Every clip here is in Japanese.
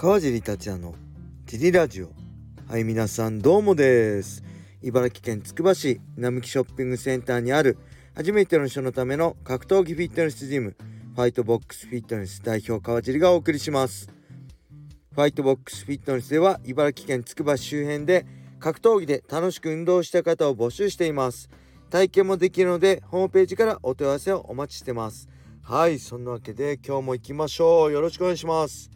川尻達也のジリラジオ。はい皆さんどうもです。茨城県つくば市並木ショッピングセンターにある初めての人のための格闘技フィットネスジムファイトボックスフィットネス代表川尻がお送りします。ファイトボックスフィットネスでは茨城県つくば市周辺で格闘技で楽しく運動した方を募集しています。体験もできるのでホームページからお問い合わせをお待ちしてます。はいそんなわけで今日も行きましょう。よろしくお願いします。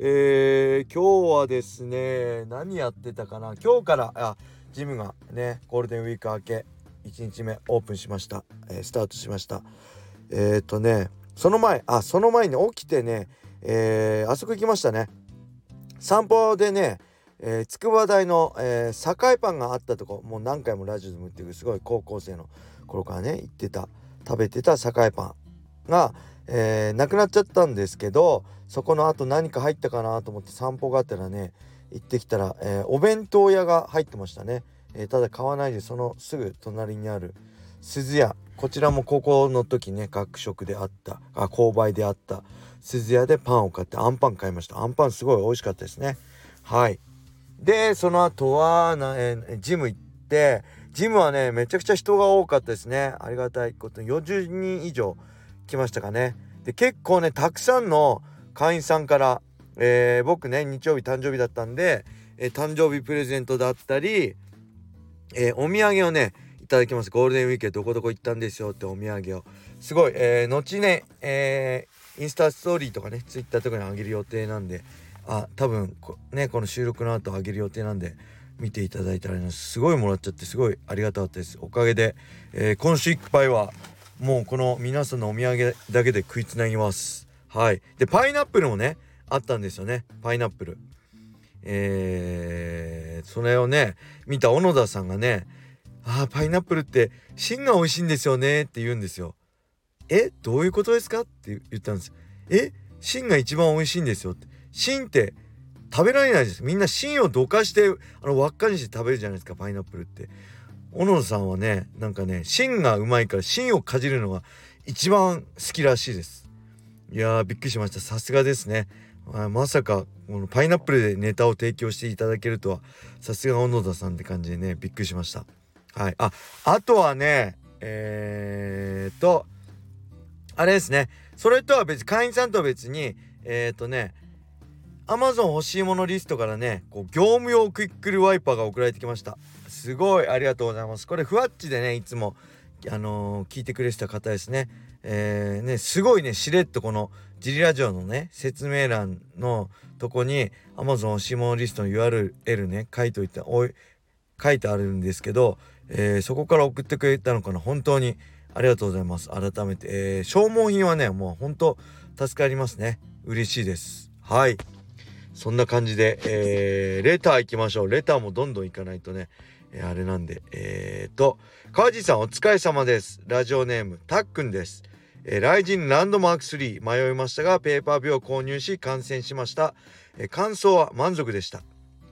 えー、今日はですね何やってたかな？今日からあジムがねゴールデンウィーク明け1日目オープンしました、えー、スタートしました。えっ、ー、とねその前あその前に起きてねえー、あそこ行きましたね。散歩でねえー、筑波大の、えー、栄パンがあったとこもう何回もラジオでも言ってるすごい高校生の頃からね行ってた食べてた栄パンが、えー、なくなっちゃったんですけどそこの後何か入ったかなと思って散歩があったらね行ってきたら、えー、お弁当屋が入ってましたね、えー、ただ買わないでそのすぐ隣にある鈴屋。こちらも高校の時ね学食であった。あ購買であった。鈴屋でパンを買ってあんパン買いました。あんパンすごい美味しかったですね。はい。でその後はな、えー、ジム行ってジムはねめちゃくちゃ人が多かったですね。ありがたいこと40人以上来ましたかね。で結構ねたくさんの会員さんから、えー、僕ね日曜日誕生日だったんで、えー、誕生日プレゼントだったり、えー、お土産をねいただきますゴールデンウィークどこどこ行ったんですよってお土産を。すごい、えー、後ね、えー、インスタストーリーとかねツイッターとかにあげる予定なんであ多分ねこの収録の後あげる予定なんで見ていただいたらすごいもらっちゃってすごいありがたかったです。おかげで、えー、今週いっぱいはもうこの皆さんのお土産だけで食いつなぎます。はい。でパイナップルもねあったんですよね。パイナップル。えー、それをね見た小野田さんがね「あパイナップルって芯が美味しいんですよね」って言うんですよ。えどういうことですか？って言ったんです。え芯が一番美味しいんですよ。って。芯って食べられないですみんな芯をどかしてあの輪っかにして食べるじゃないですかパイナップルって。小野さんはねなんかね芯がうまいから芯をかじるのが一番好きらしいです。いやーびっくりしました。さすがですね。まさかこのパイナップルでネタを提供していただけるとは。さすが小野田さんって感じでねびっくりしました。はい。ああとはねえー、っとあれですね。それとは別会員さんとは別にえー、っとねアマゾン欲しいものリストからねこう業務用クイックルワイパーが送られてきました。すごいありがとうございます。これふわっちでねいつもあのー、聞いてくれてた方ですね。えー、ねすごいねしれっとこのジリラジオのね説明欄のとこに Amazon 欲しもリストの URL ね書いといておい書いてあるんですけど、えー、そこから送ってくれたのかな。本当にありがとうございます。改めて、えー、消耗品はねもう本当助かりますね。嬉しいです。はい。そんな感じで、えー、レター行きましょう。レターもどんどん行かないとね、あれなんで、えーと、川地さんお疲れ様です。ラジオネーム、たっくんです。えー、ライジンランドマーク3迷いましたが、ペーパービューを購入し観戦しました。えー、感想は満足でした。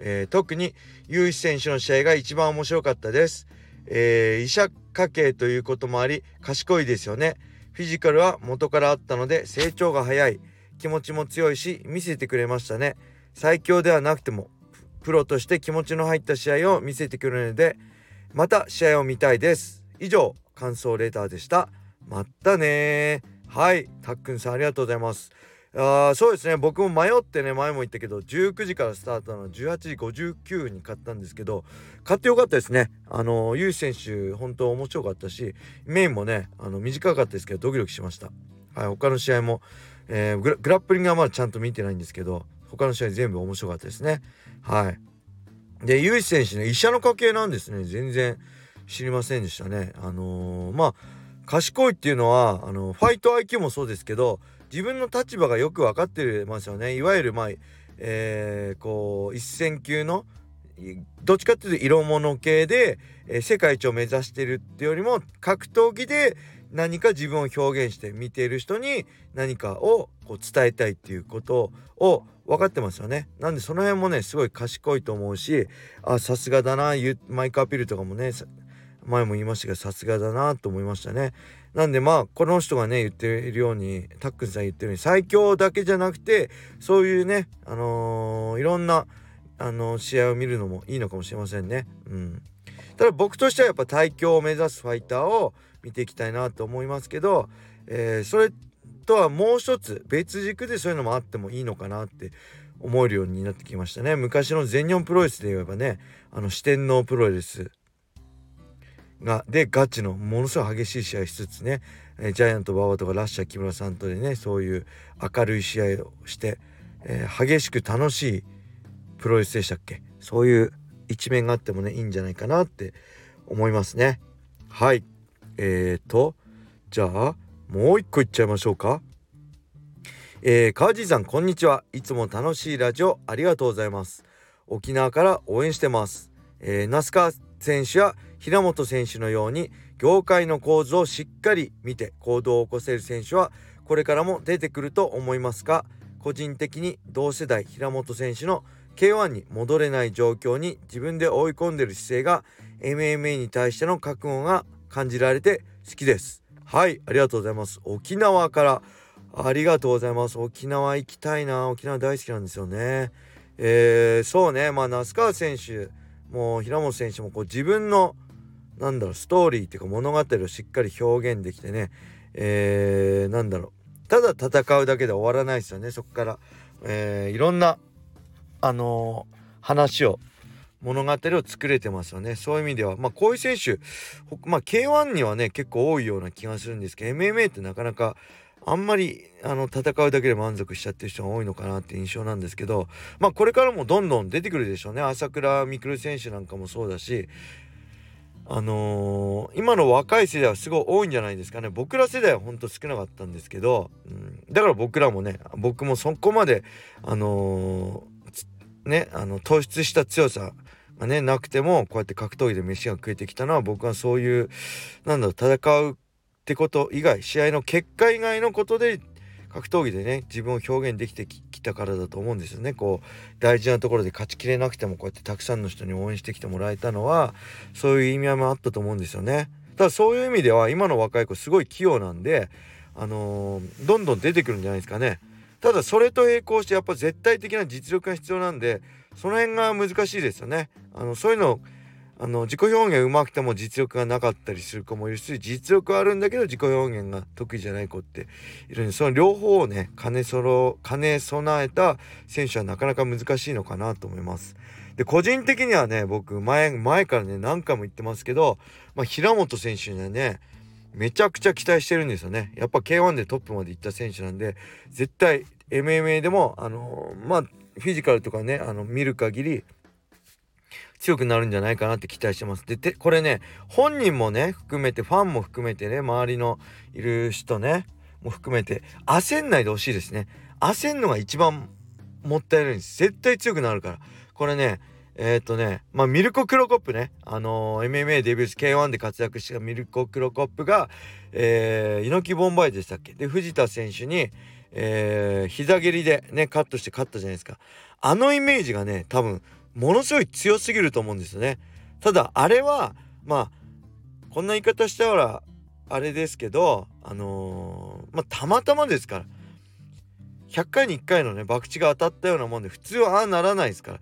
えー、特に、ユーシ選手の試合が一番面白かったです。えー、医者家系ということもあり、賢いですよね。フィジカルは元からあったので成長が早い。気持ちも強いし見せてくれましたね最強ではなくてもプロとして気持ちの入った試合を見せてくれるのでまた試合を見たいです。以上感想レターでした。またね。はい。たっくんさんありがとうございます。あそうですね。僕も迷ってね前も言ったけど19時からスタートの18時59に買ったんですけど買ってよかったですね。あのユー選手本当面白かったしメインもねあの短かったですけどドキドキしました。はい。他の試合もえー、グラップリングはまだちゃんと見てないんですけど他の試合全部面白かったですね。はい。でユージ選手ね医者の家系なんですね。全然知りませんでしたね。あのー、まあ賢いっていうのはあのファイト IQ もそうですけど自分の立場がよく分かってますよね。いわゆるまあえー、こう一戦級のどっちかっていうと色物系で、えー、世界一を目指してるってよりも格闘技で何か自分を表現して見ている人に何かをこう伝えたいっていうことを分かってますよね。なんでその辺もねすごい賢いと思うしあさすがだなマイクアピールとかもね前も言いましたけどさすがだなと思いましたね。なんでまあこの人がね言っているようにタックンさん言ってるように最強だけじゃなくてそういうねあのー、いろんなあのー、試合を見るのもいいのかもしれませんね。うん、ただ僕としてはやっぱ最強を目指すファイターを見ていきたいなと思いますけど、えー、それとはもう一つ別軸でそういうのもあってもいいのかなって思えるようになってきましたね。昔の全日本プロレスで言えばねあの四天王プロレスがでガチのものすごい激しい試合しつつね、えジャイアント馬場とかラッシャー木村さんとでねそういう明るい試合をして、えー、激しく楽しいプロレスでしたっけ？そういう一面があってもねいいんじゃないかなって思いますね。はい。えーとじゃあもう一個いっちゃいましょうか。えー、川地さんこんにちは。いつも楽しいラジオありがとうございます。沖縄から応援してます、えー、那須川選手や平本選手のように業界の構図をしっかり見て行動を起こせる選手はこれからも出てくると思いますが個人的に同世代平本選手の K1 に戻れない状況に自分で追い込んでる姿勢が MMA に対しての覚悟が感じられて好きです。はいありがとうございます。沖縄からありがとうございます。沖縄行きたいな。沖縄大好きなんですよね。えー、そうね。まあ那須川選手もう平本選手もこう自分のなんだろうストーリーっていうか物語をしっかり表現できてね。えー、なんだろう。ただ戦うだけで終わらないですよね。そこから、えー、いろんなあの、話を物語を作れてますよね。そういう意味では。まあこういう選手まあ K1 にはね結構多いような気がするんですけど MMA ってなかなかあんまりあの戦うだけで満足しちゃってる人が多いのかなって印象なんですけどまあこれからもどんどん出てくるでしょうね。朝倉未来選手なんかもそうだしあのー、今の若い世代はすごい多いんじゃないですかね。僕ら世代はほんと少なかったんですけど、うん、だから僕らもね僕もそこまであのー、ねあの突出した強さがねなくてもこうやって格闘技で飯が食えてきたのは僕はそういうなんだろう戦うってこと以外試合の結果以外のことで格闘技でね自分を表現できてきたからだと思うんですよねこう大事なところで勝ちきれなくてもこうやってたくさんの人に応援してきてもらえたのはそういう意味合いもあったと思うんですよね。ただそういう意味では今の若い子すごい器用なんであのー、どんどん出てくるんじゃないですかね。ただそれと並行してやっぱ絶対的な実力が必要なんでその辺が難しいですよね。あのそういうのあの自己表現うまくても実力がなかったりする子もいるし実力はあるんだけど自己表現が得意じゃない子っているんでその両方をね兼ねそろ兼ね備えた選手はなかなか難しいのかなと思います。で個人的にはね僕前前からね何回も言ってますけど、まあ、平本選手にはねめちゃくちゃ期待してるんですよね。やっぱ K1 でトップまで行った選手なんで絶対 MMA でもあのまあフィジカルとかねあの見る限り強くなるんじゃないかなって期待してます。で、でこれね、本人もね、含めて、ファンも含めてね、周りのいる人ね、も含めて、焦んないでほしいですね。焦んのが一番もったいないんです。絶対強くなるから。これね、えー、っとね、まあ、ミルコ・クロコップね、あのー、MMA デビューし K1 で活躍したミルコ・クロコップが、えー、猪木ボンバイでしたっけ？で、藤田選手に、えー、膝蹴りでね、カットして勝ったじゃないですか。あのイメージがね、多分、ものすごい強すぎると思うんですよね。ただあれはまあこんな言い方したらあれですけどあのー、まあたまたまですから100回に1回のね博打が当たったようなもんで普通はああならないですから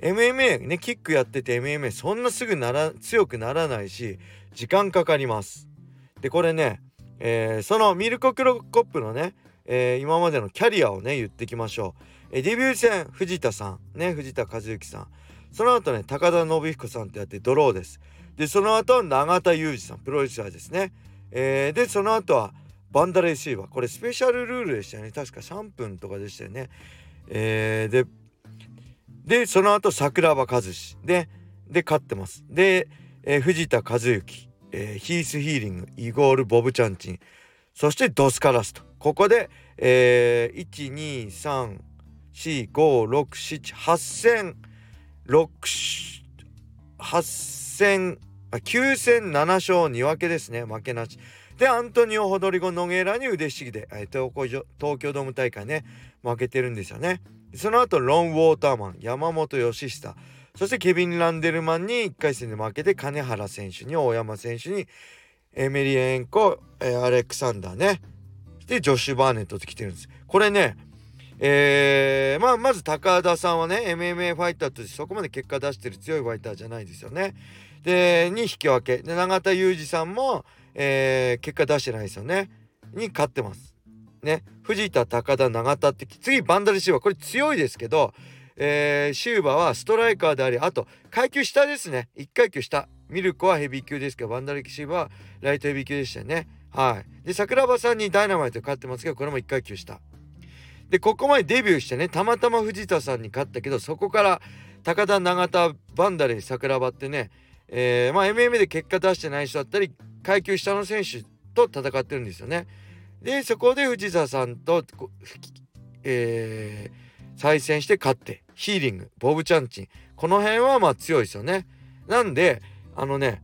MMA ねキックやってて MMA そんなすぐなら強くならないし時間かかります。でこれね、えー、そのミルコ・クロコップのね、えー、今までのキャリアをね言ってきましょう。えデビュー戦藤田さん。ね藤田和幸さん。その後ね高田信彦さんとやってドローです。でその後永田裕二さんプロレスラーですね、えー、でその後はバンダレーシーバー。これスペシャルルールでしたよね。確か3分とかでしたよね。えー、ででその後桜庭和志。でで勝ってます。で、えー、藤田和幸、えー、ヒースヒーリングイゴール・ボブチャンチン。そしてドスカラスと。ここで、えー、12345678000 8000 9戦7勝2分けですね。負けなし。でアントニオ・ホドリゴ・ノゲーラに腕ひしぎで東京東京ドーム大会ね。負けてるんですよね。その後ロン・ウォーターマン山本義久。そしてケビン・ランデルマンに1回戦で負けて金原選手に大山選手にエメリエンコ、え、アレクサンダーね。でジョシュ・バーネットって来てるんです。これねえー、まあまず高田さんはね MMA ファイターとしてそこまで結果出してる強いファイターじゃないですよね。でに引き分け。で永田裕二さんも、えー、結果出してないですよね。に勝ってます。ね。藤田高田永田って次バンダルシーバー。これ強いですけどえー、シューバはストライカーでありあと階級下ですね。1階級下。ミルコはヘビー級ですけどバンダルキシーバはライトヘビー級でしたよね。はい。で桜庭さんにダイナマイト勝ってますけどこれも1階級下。でここまでデビューしてねたまたま藤田さんに勝ったけどそこから高田永田バンダレ桜庭ってね、えー、まあ MMA で結果出してない人だったり階級下の選手と戦ってるんですよね。でそこで藤田さんと、えー、再戦して勝って。ヒーリングボブ・チャンチン。この辺はまあ強いですよね。なんであのね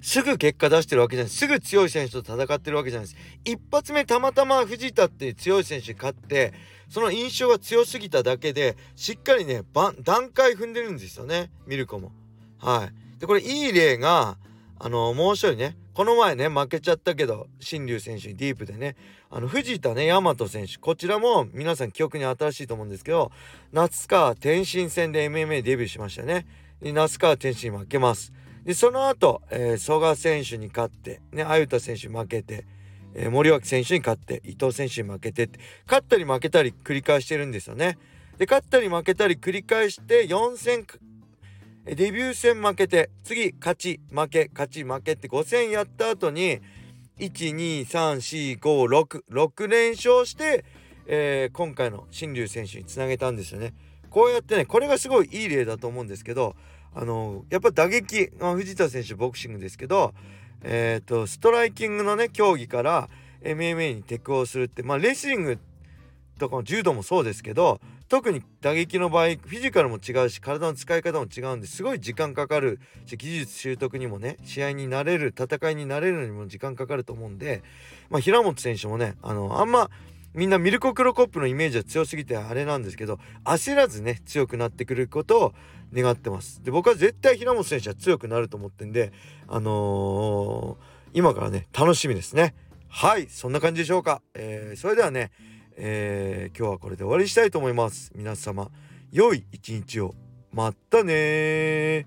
すぐ結果出してるわけじゃない。すぐ強い選手と戦ってるわけじゃないです。一発目たまたま藤田って強い選手に勝ってその印象が強すぎただけでしっかりね段階踏んでるんですよね。ミルコも。はい。でこれいい例があのもう一人ねこの前ね負けちゃったけど新竜選手にディープでねあの藤田ね大和選手こちらも皆さん記憶に新しいと思うんですけど夏川天心戦で MMA デビューしましたね。夏川天心負けます。でその後、えー、曽我選手に勝ってね鮎田選手負けて、えー、森脇選手に勝って伊藤選手に負けてって勝ったり負けたり繰り返してるんですよね。で勝ったり負けたり繰り返して4戦デビュー戦負けて次勝ち負け勝ち負けって5戦やった後に1234566連勝して、えー、今回の新竜選手につなげたんですよね。こうやってねこれがすごいいい例だと思うんですけどあのやっぱ打撃、藤田選手ボクシングですけど、えーと、ストライキングのね競技から MMA に適応するってまあレスリングとか柔道もそうですけど特に打撃の場合フィジカルも違うし体の使い方も違うんですごい時間かかる。し技術習得にもね試合になれる戦いになれるのにも時間かかると思うんで、まあ、平本選手もねあのあんまみんなミルコ・クロコップのイメージは強すぎてあれなんですけど焦らずね強くなってくることを願ってます。で僕は絶対平本選手は強くなると思ってんであのー、今からね楽しみですね。はいそんな感じでしょうか、えー、それではねえー、今日はこれで終わりにしたいと思います。皆様、良い一日を。またね